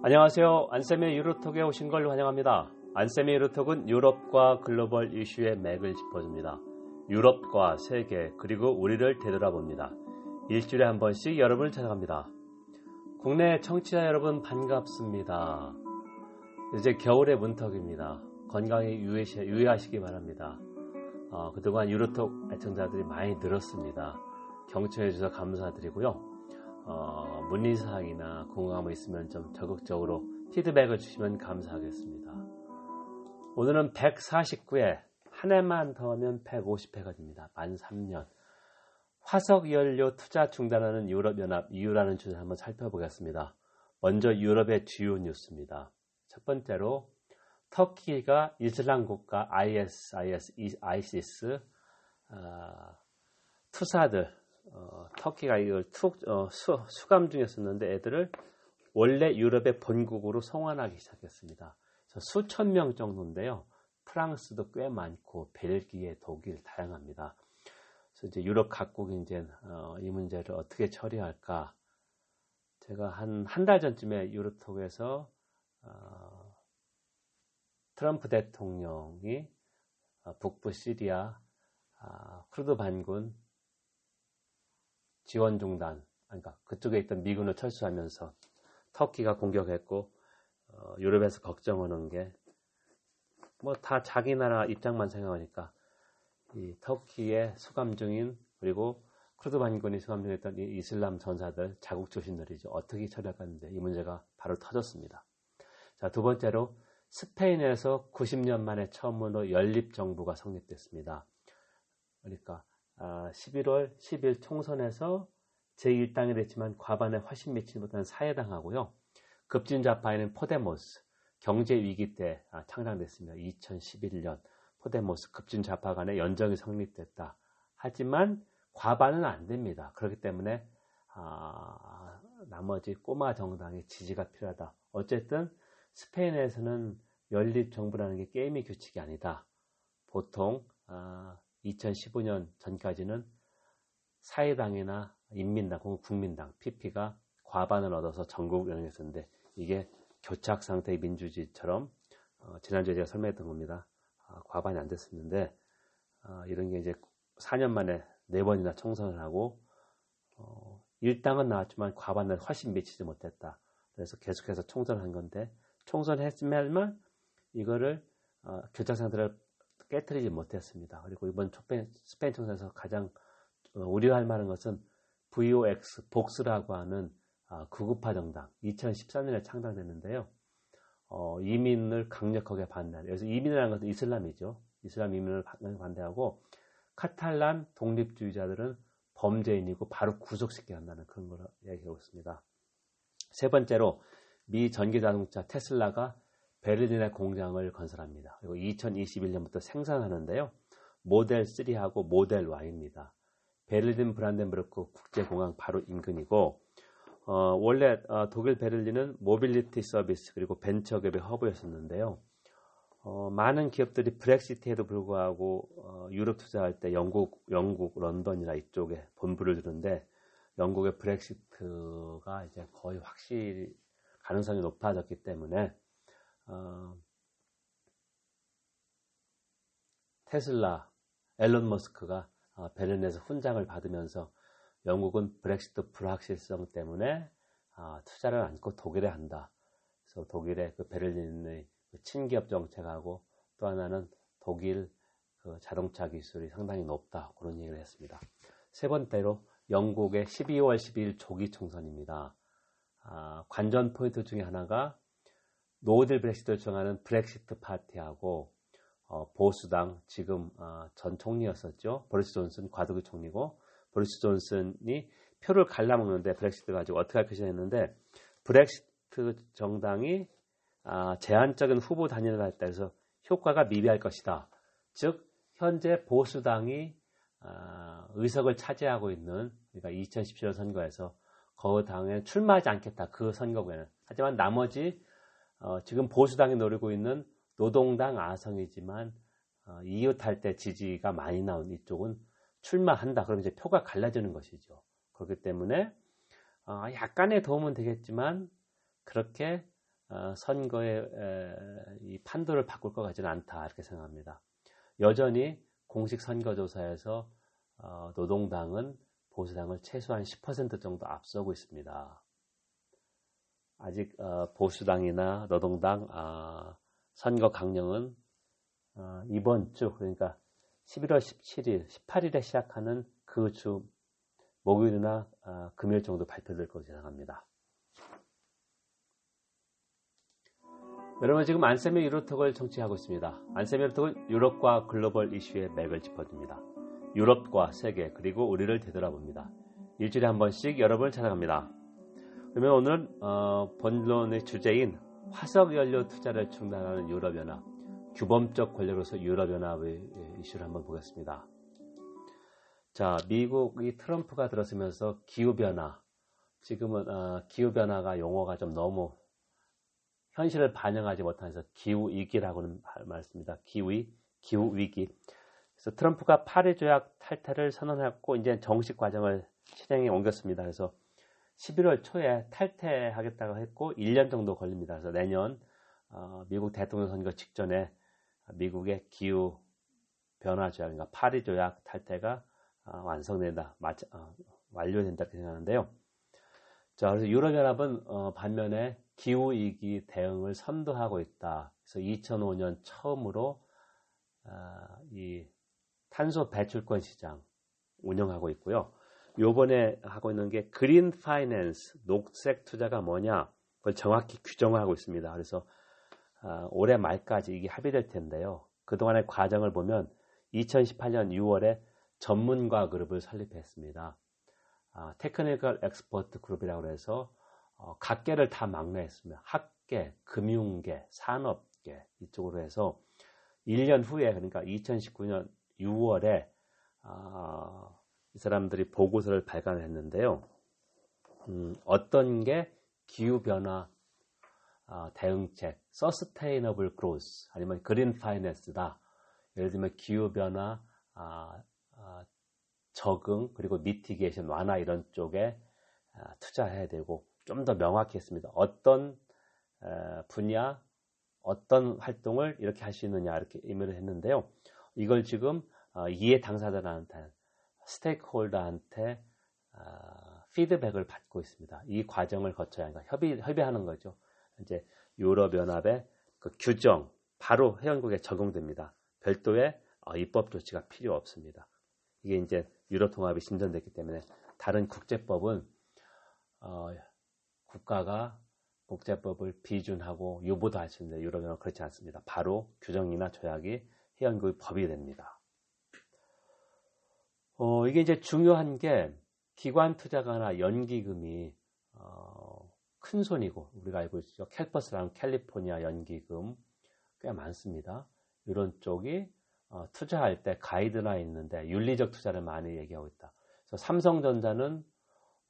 안녕하세요. 안쌤의 유로톡에 오신 걸 환영합니다. 안쌤의 유로톡은 유럽과 글로벌 이슈의 맥을 짚어줍니다. 유럽과 세계 그리고 우리를 되돌아 봅니다. 일주일에 한 번씩 여러분을 찾아갑니다. 국내 청취자 여러분 반갑습니다. 이제 겨울의 문턱입니다. 건강에 유의하시기 바랍니다. 어, 그동안 유로톡 애청자들이 많이 늘었습니다. 경청해 주셔서 감사드리고요. 어, 문의사항이나 궁금한 있으면 좀 적극적으로 피드백을 주시면 감사하겠습니다. 오늘은 149회, 한 해만 더 하면 150회가 됩니다. 만 3년. 화석 연료 투자 중단하는 유럽연합 이유라는 주제를 한번 살펴보겠습니다. 먼저 유럽의 주요 뉴스입니다. 첫 번째로 터키가 이슬람 국가 ISIS, ISIS 어, 투사들 어, 터키가 이걸 투, 어, 수, 수감 중이었었는데 애들을 원래 유럽의 본국으로 송환하기 시작했습니다. 수천 명 정도인데요. 프랑스도 꽤 많고 벨기에, 독일 다양합니다. 그래서 이제 유럽 각국이 이제 어, 이 문제를 어떻게 처리할까? 제가 한 한 달 전쯤에 유럽톡에서 어, 트럼프 대통령이 어, 북부 시리아 아, 쿠르드 반군 지원 중단, 그러니까 그쪽에 있던 미군을 철수하면서 터키가 공격했고 어, 유럽에서 걱정하는 게 뭐 다 자기 나라 입장만 생각하니까 이 터키의 수감 중인 그리고 쿠르드 반군이 수감 중했던 이 이슬람 전사들 자국 출신들이죠 어떻게 처리할까 했는데 이 문제가 바로 터졌습니다. 자 두 번째로 스페인에서 90년 만에 처음으로 연립 정부가 성립됐습니다. 그러니까 11월 아, 10일 총선에서 제1당이 됐지만 과반에 훨씬 미치지 못한 사회당하고요. 급진좌파에는 포데모스, 경제위기 때 아, 창당됐습니다. 2011년 포데모스 급진좌파 간의 연정이 성립됐다. 하지만 과반은 안 됩니다. 그렇기 때문에 아, 나머지 꼬마 정당의 지지가 필요하다. 어쨌든 스페인에서는 연립 정부라는 게 게임의 규칙이 아니다. 보통 아, 2015년 전까지는 사회당이나 인민당 혹은 국민당 PP가 과반을 얻어서 전국 연행했었는데 이게 교착 상태의 민주주의처럼 어, 지난주에 제가 설명했던 겁니다. 아, 과반이 안 됐었는데 아, 이런 게 이제 4년 만에 4번이나 총선을 하고 어, 일당은 나왔지만 과반을 훨씬 미치지 못했다. 그래서 계속해서 총선을 한 건데 총선을 했으면 이거를 어, 교착 상태를 깨뜨리지 못했습니다. 그리고 이번 스페인, 스페인 총선에서 가장 어, 우려할 만한 것은 VOX, 복스라고 하는 아, 구급파 정당, 2014년에 창당됐는데요. 어, 이민을 강력하게 반대하는, 그래서 이민이라는 것은 이슬람이죠. 이슬람 이민을 반대하고, 카탈란 독립주의자들은 범죄인이고 바로 구속시켜야 한다는 그런 걸 얘기하고 있습니다. 세 번째로, 미 전기자동차 테슬라가 베를린의 공장을 건설합니다. 그리고 2021년부터 생산하는데요. 모델 3하고 모델 Y입니다. 베를린 브란덴부르크 국제공항 바로 인근이고 어, 원래 어, 독일 베를린은 모빌리티 서비스 그리고 벤처기업의 허브였었는데요. 어, 많은 기업들이 브렉시트에도 불구하고 어, 유럽 투자할 때 영국, 영국, 런던이나 이쪽에 본부를 두는데 영국의 브렉시트가 이제 거의 확실히 가능성이 높아졌기 때문에 어, 테슬라, 앨런 머스크가 어, 베를린에서 훈장을 받으면서 영국은 브렉시트 불확실성 때문에 어, 투자를 않고 독일에 한다. 그래서 독일의 그 베를린의 그 친기업 정책하고 또 하나는 독일 그 자동차 기술이 상당히 높다. 그런 얘기를 했습니다. 세 번째로 영국의 12월 12일 조기 총선입니다. 아, 관전 포인트 중에 하나가 no deal 브렉시트를 정하는 Brexit Party하고 어, 보수당 지금 어, 전 총리였었죠. 보리스 존슨 과도기 총리고 보리스 존슨이 표를 갈라먹는데 브렉시트 가지고 어떻게 할 것이냐 했는데 브렉시트 정당이 아, 제한적인 후보 단일을 했다 해서 효과가 미비할 것이다. 즉 현재 보수당이 아, 의석을 차지하고 있는 그러니까 2017년 선거에서 그 당에 출마하지 않겠다. 그 선거구에는. 하지만 나머지 어, 지금 보수당이 노리고 있는 노동당 아성이지만 어, 이웃할 때 지지가 많이 나온 이쪽은 출마한다. 그럼 이제 표가 갈라지는 것이죠. 그렇기 때문에 어, 약간의 도움은 되겠지만 그렇게 어, 선거의 이 판도를 바꿀 것 같지는 않다 이렇게 생각합니다. 여전히 공식 선거조사에서 어, 노동당은 보수당을 최소한 10% 정도 앞서고 있습니다. 아직 어, 보수당이나 노동당 아, 선거 강령은 이번 주 그러니까 11월 17일, 18일에 시작하는 그 주 목요일이나 금요일 정도 발표될 것으로 예상합니다. 여러분 지금 안세미 유로톡을 청취하고 있습니다. 안세미 유로톡은 유럽과 글로벌 이슈의 맥을 짚어줍니다. 유럽과 세계 그리고 우리를 되돌아봅니다. 일주일에 한 번씩 여러분을 찾아갑니다. 그러면 오늘 어, 본론의 주제인 화석 연료 투자를 중단하는 유럽연합 규범적 권력으로서 유럽연합의 이슈를 한번 보겠습니다. 자, 미국이 트럼프가 들어서면서 기후변화, 지금은 어, 기후변화가 용어가 좀 너무 현실을 반영하지 못해서 기후위기라고는 말씀입니다. 기후위, 기후위기. 그래서 트럼프가 파리 조약 탈퇴를 선언했고 이제 정식 과정을 실행에 옮겼습니다. 그래서 11월 초에 탈퇴하겠다고 했고 1년 정도 걸립니다. 그래서 내년 어, 미국 대통령 선거 직전에 미국의 기후 변화 조약, 그러니까 파리 조약 탈퇴가 어, 완성된다, 어, 완료된다 이렇게 생각하는데요. 자, 그래서 유럽연합은 어, 반면에 기후 위기 대응을 선도하고 있다. 그래서 2005년 처음으로 아, 이 탄소 배출권 시장 운영하고 있고요. 요번에 하고 있는 게 green finance, 녹색 투자가 뭐냐, 그걸 정확히 규정하고 있습니다. 그래서 아, 올해 말까지 이게 합의될 텐데요. 그동안의 과정을 보면 2018년 6월에 전문가 그룹을 설립했습니다. 아, technical expert group이라고 해서 어, 각계를 다 망라했습니다. 학계, 금융계, 산업계 이쪽으로 해서 1년 후에 그러니까 2019년 6월에 아, 이 사람들이 보고서를 발간했는데요. 음, 어떤 게 기후변화 아, 대응책, 서스테이너블 그로스 아니면 그린 파이낸스다. 예를 들면 기후변화 아, 아, 적응 그리고 미티게이션 완화 이런 쪽에 아, 투자해야 되고 좀 더 명확히 했습니다. 어떤 분야, 어떤 활동을 이렇게 할 수 있느냐 이렇게 의미를 했는데요. 이걸 지금 어, 이해 당사자들한테, 스테이크홀더한테 아, 피드백을 받고 있습니다. 이 과정을 거쳐야 하니까 협의, 협의하는 거죠. 이제 유럽연합의 그 규정 바로 회원국에 적용됩니다. 별도의 어, 입법 조치가 필요 없습니다. 이게 이제 유럽 통합이 진전됐기 때문에 다른 국제법은 어, 국가가 국제법을 비준하고 유보도 할 수 있는데 유럽연합은 그렇지 않습니다. 바로 규정이나 조약이 회원국의 법이 됩니다. 어, 이게 이제 중요한 게 기관 투자가나 연기금이 어, 큰 손이고 우리가 알고 있죠. 캘퍼스랑 캘리포니아 연기금 꽤 많습니다. 이런 쪽이 어, 투자할 때 가이드나 있는데 윤리적 투자를 많이 얘기하고 있다. 그래서 삼성전자는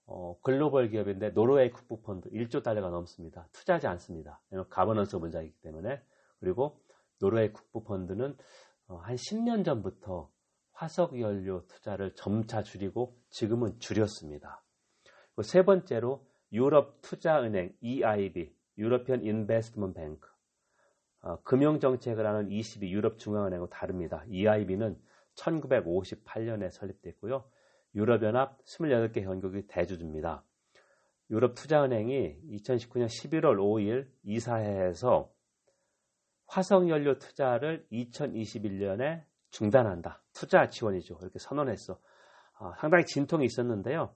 어, 글로벌 기업인데 노르웨이 국부 펀드 1조 달러가 넘습니다. 투자하지 않습니다. 가버넌스 문제이기 때문에 그리고 노르웨이 국부 펀드는 어, 한 10년 전부터 화석 연료 투자를 점차 줄이고 지금은 줄였습니다. 세 번째로 유럽 투자은행 EIB, European Investment Bank 어, 금융 정책을 하는 ECB 유럽 중앙은행과 다릅니다. EIB는 1958년에 설립됐고요. 유럽연합 28개 현국이 대주주입니다. 유럽 투자은행이 2019년 11월 5일 이사회에서 화석연료 투자를 2021년에 중단한다. 투자 지원이죠. 이렇게 선언했어. 아, 상당히 진통이 있었는데요.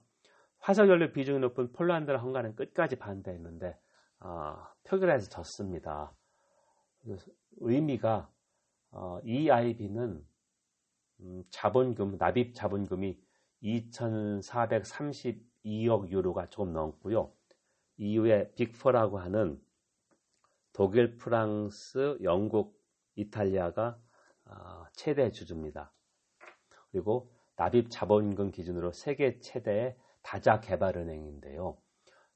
화석연료 비중이 높은 폴란드와 헝가리는 끝까지 반대했는데 아, 표결에서 졌습니다. 의미가 어, EIB는 음, 자본금, 납입 자본금이 2,432억 유로가 조금 넘고요. 이후에 빅4라고 하는 독일, 프랑스, 영국, 이탈리아가 아, 최대 주주입니다. 그리고 납입 자본금 기준으로 세계 최대의 다자 개발은행인데요.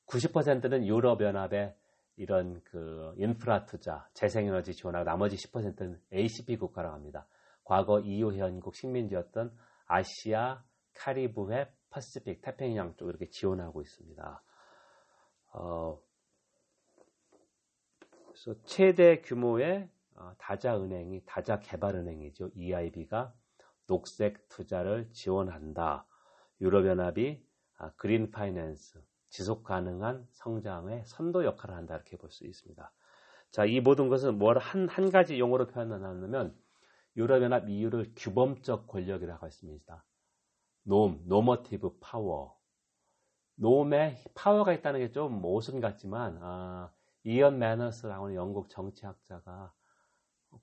90%는 유럽연합의 이런 그 인프라 투자, 재생에너지 지원하고 나머지 10%는 ACP 국가라고 합니다. 과거 EU 회원국 식민지였던 아시아, 카리브해, 퍼시픽, 태평양 쪽 이렇게 지원하고 있습니다. 어, 그래서 최대 규모의 어, 다자은행이 다자개발은행이죠. EIB가 녹색 투자를 지원한다. 유럽연합이 아, green finance, 지속 가능한 성장의 선도 역할을 한다. 이렇게 볼 수 있습니다. 자, 이 모든 것은 뭘 한, 한 가지 용어로 표현하냐면 유럽연합 EU를 규범적 권력이라고 했습니다. 노 normative power. norm에 power가 있다는 게 좀 모순 같지만, 아, 이언 매너스라고 하는 영국 정치학자가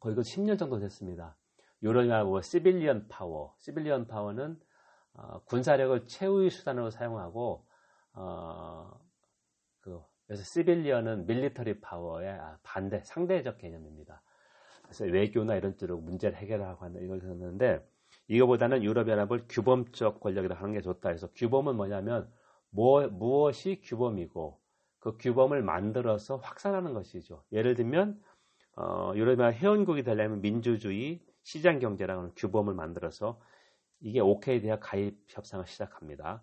거의 그 10년 정도 됐습니다. 유럽연합 뭐 civilian power. civilian power는 어, 군사력을 최후의 수단으로 사용하고, 어, 그, 그래서 시빌리언은 밀리터리 파워의 아, 반대, 상대적 개념입니다. 그래서 외교나 이런 쪽으로 문제를 해결하고 하는 이걸 썼는데, 이거보다는 유럽연합을 규범적 권력이라 하는 게 좋다. 그래서 규범은 뭐냐면, 뭐, 무엇이 규범이고, 그 규범을 만들어서 확산하는 것이죠. 예를 들면, 어, 유럽연합 회원국이 되려면 민주주의, 시장 경제라는 규범을 만들어서 이게 오케이 돼야 가입 협상을 시작합니다.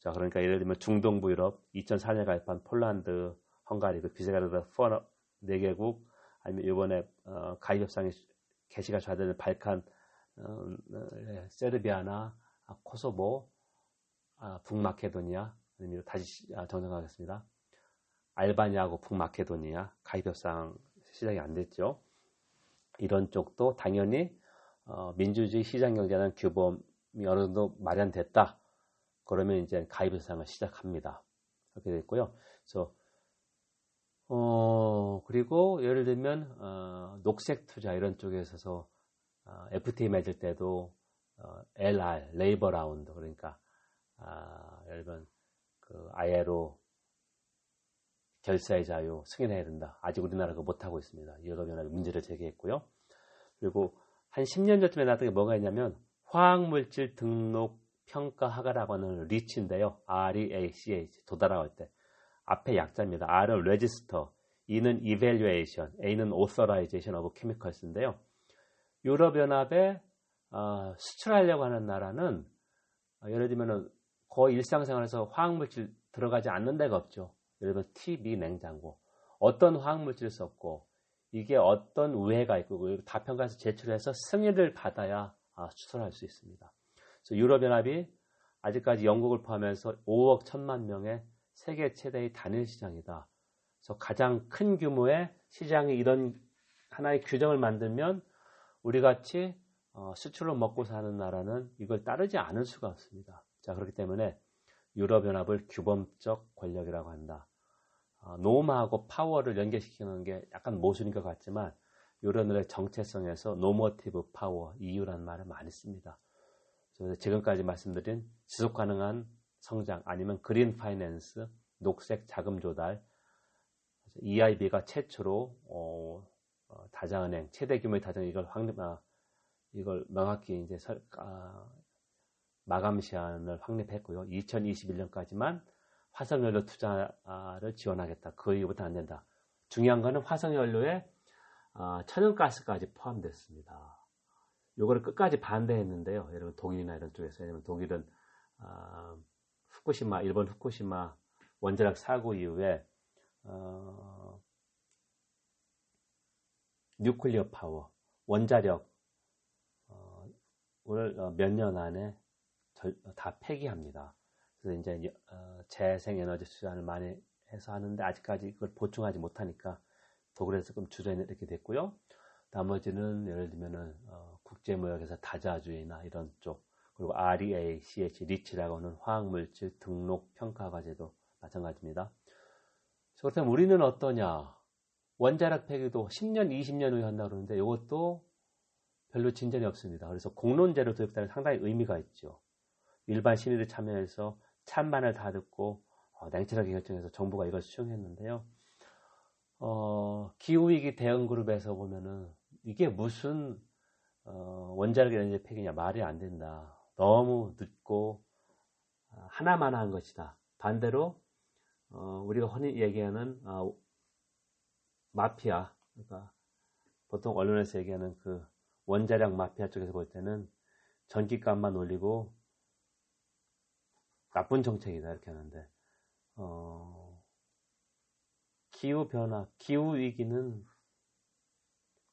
자, 그러니까 예를 들면 중동부 유럽 2004년에 가입한 폴란드, 헝가리, 그 비세가르드 포너 4개국 아니면 이번에 어, 가입 협상이 개시가 좌되는 발칸 어, 네, 세르비아나 아, 코소보, 아, 북마케도니아 아니면 다시 아, 정정하겠습니다. 알바니아하고 북마케도니아 가입 협상 시작이 안 됐죠. 이런 쪽도 당연히 어, 민주주의 시장 경제라는 규범이 어느 정도 마련됐다. 그러면 이제 가입 협상을 시작합니다. 그렇게 됐고요. 그래서 어, 그리고 예를 들면 어, 녹색 투자 이런 쪽에 있어서 어, FTA 맺을 때도 어, LR 레이버 라운드 그러니까 아, 예를 들면 그 ILO 결사의 자유 승인해야 된다. 아직 우리나라가 못하고 있습니다. 유럽연합이 문제를 제기했고요. 그리고 한 10년 전쯤에 나왔던 게 뭐가 있냐면 화학물질 등록 평가 하가라고 하는 리치인데요. R-E-A-C-H 도달하고 할 때. 앞에 약자입니다. R은 register, E는 evaluation, A는 authorization of chemicals인데요. 유럽연합에 어, 수출하려고 하는 나라는 어, 예를 들면 거의 일상생활에서 화학물질 들어가지 않는 데가 없죠. 예를 들면 TV, 냉장고. 어떤 화학물질을 썼고 이게 어떤 우회가 있고 다 평가해서 제출해서 승인을 받아야 아, 수출할 수 있습니다. 유럽연합이 아직까지 영국을 포함해서 5억 1천만 명의 세계 최대의 단일 시장이다. 그래서 가장 큰 규모의 시장이 이런 하나의 규정을 만들면 우리 같이 어, 수출로 먹고 사는 나라는 이걸 따르지 않을 수가 없습니다. 자 그렇기 때문에 유럽연합을 규범적 권력이라고 한다. 어, norm하고 power를 연결시키는 게 약간 모순인 것 같지만 유럽연합의 정체성에서 normative power, EU라는 말을 많이 씁니다. 지금까지 말씀드린 지속 가능한 성장 아니면 green finance, 녹색 자금 조달, EIB가 최초로 어, 어, 다자은행 최대 규모의 다자은행 이걸 확 아, 이걸 명확히 이제 설, 아, 마감 시한을 확립했고요. 2021년까지만 화석연료 투자를 지원하겠다. 그 이후부터 안 된다. 중요한 거는 화석연료에 아, 천연가스까지 포함됐습니다. 요거를 끝까지 반대했는데요. 여러분 독일이나 이런 쪽에서 왜냐면 독일은 어, 후쿠시마 일본 후쿠시마 원자력 사고 이후에 어, nuclear power 원자력 어, 오늘 어, 몇년 안에 절, 다 폐기합니다. 그래서 이제 어, 재생에너지 수단을 많이 해서 하는데 아직까지 그걸 보충하지 못하니까 독일에서 조금 주저는 이렇게 됐고요. 나머지는 예를 들면은 어, 국제무역에서 다자주의나 이런 쪽 그리고 REA, CH, REACH라고 하는 화학물질 등록 평가 과제도 마찬가지입니다. 그렇다면 우리는 어떠냐? 원자력 폐기도 10년, 20년 후에 한다고 그러는데 이것도 별로 진전이 없습니다. 그래서 공론제로 도입되는 상당히 의미가 있죠. 일반 시민들 참여해서 찬반을 다 듣고 어, 냉철하게 결정해서 정부가 이걸 수용했는데요. 어, 기후위기 대응그룹에서 보면은 이게 무슨 어, 원자력 에너지 폐기냐 말이 안 된다. 너무 늦고 어, 하나만 한 것이다. 반대로 어, 우리가 흔히 얘기하는 어, 마피아, 그러니까 보통 언론에서 얘기하는 그 원자력 마피아 쪽에서 볼 때는 전기값만 올리고 나쁜 정책이다 이렇게 하는데 어, 기후 변화, 기후 위기는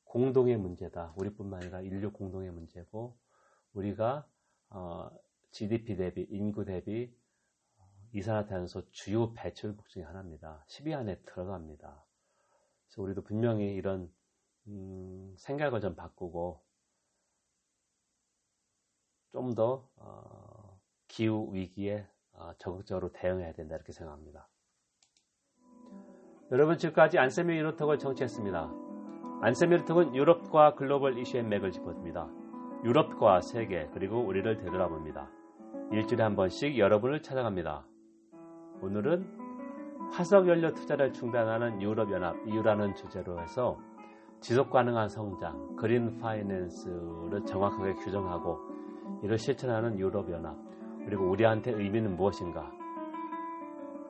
공동의 문제다. 우리뿐만 아니라 인류 공동의 문제고 우리가 어, GDP 대비 인구 대비 어, 이산화탄소 주요 배출국 중에 하나입니다. 10위 안에 들어갑니다. 그래서 우리도 분명히 이런 음, 생각을 좀 바꾸고 좀더 어, 기후 위기에 어, 적극적으로 대응해야 된다 이렇게 생각합니다. 여러분 지금까지 안세미 유로톡을 청취했습니다. 안세미 유로톡은 유럽과 글로벌 이슈의 맥을 짚어줍니다. 유럽과 세계 그리고 우리를 되돌아봅니다. 일주일에 한 번씩 여러분을 찾아갑니다. 오늘은 화석연료 투자를 중단하는 유럽연합 이유라는 주제로 해서 지속 가능한 성장, 그린 파이낸스를 정확하게 규정하고 이를 실천하는 유럽연합 그리고 우리한테 의미는 무엇인가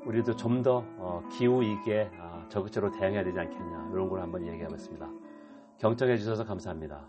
우리도 좀더 어, 기후 위기에 어, 적극적으로 대응해야 되지 않겠냐 이런 걸 한번 얘기해봤습니다. 경청해 주셔서 감사합니다.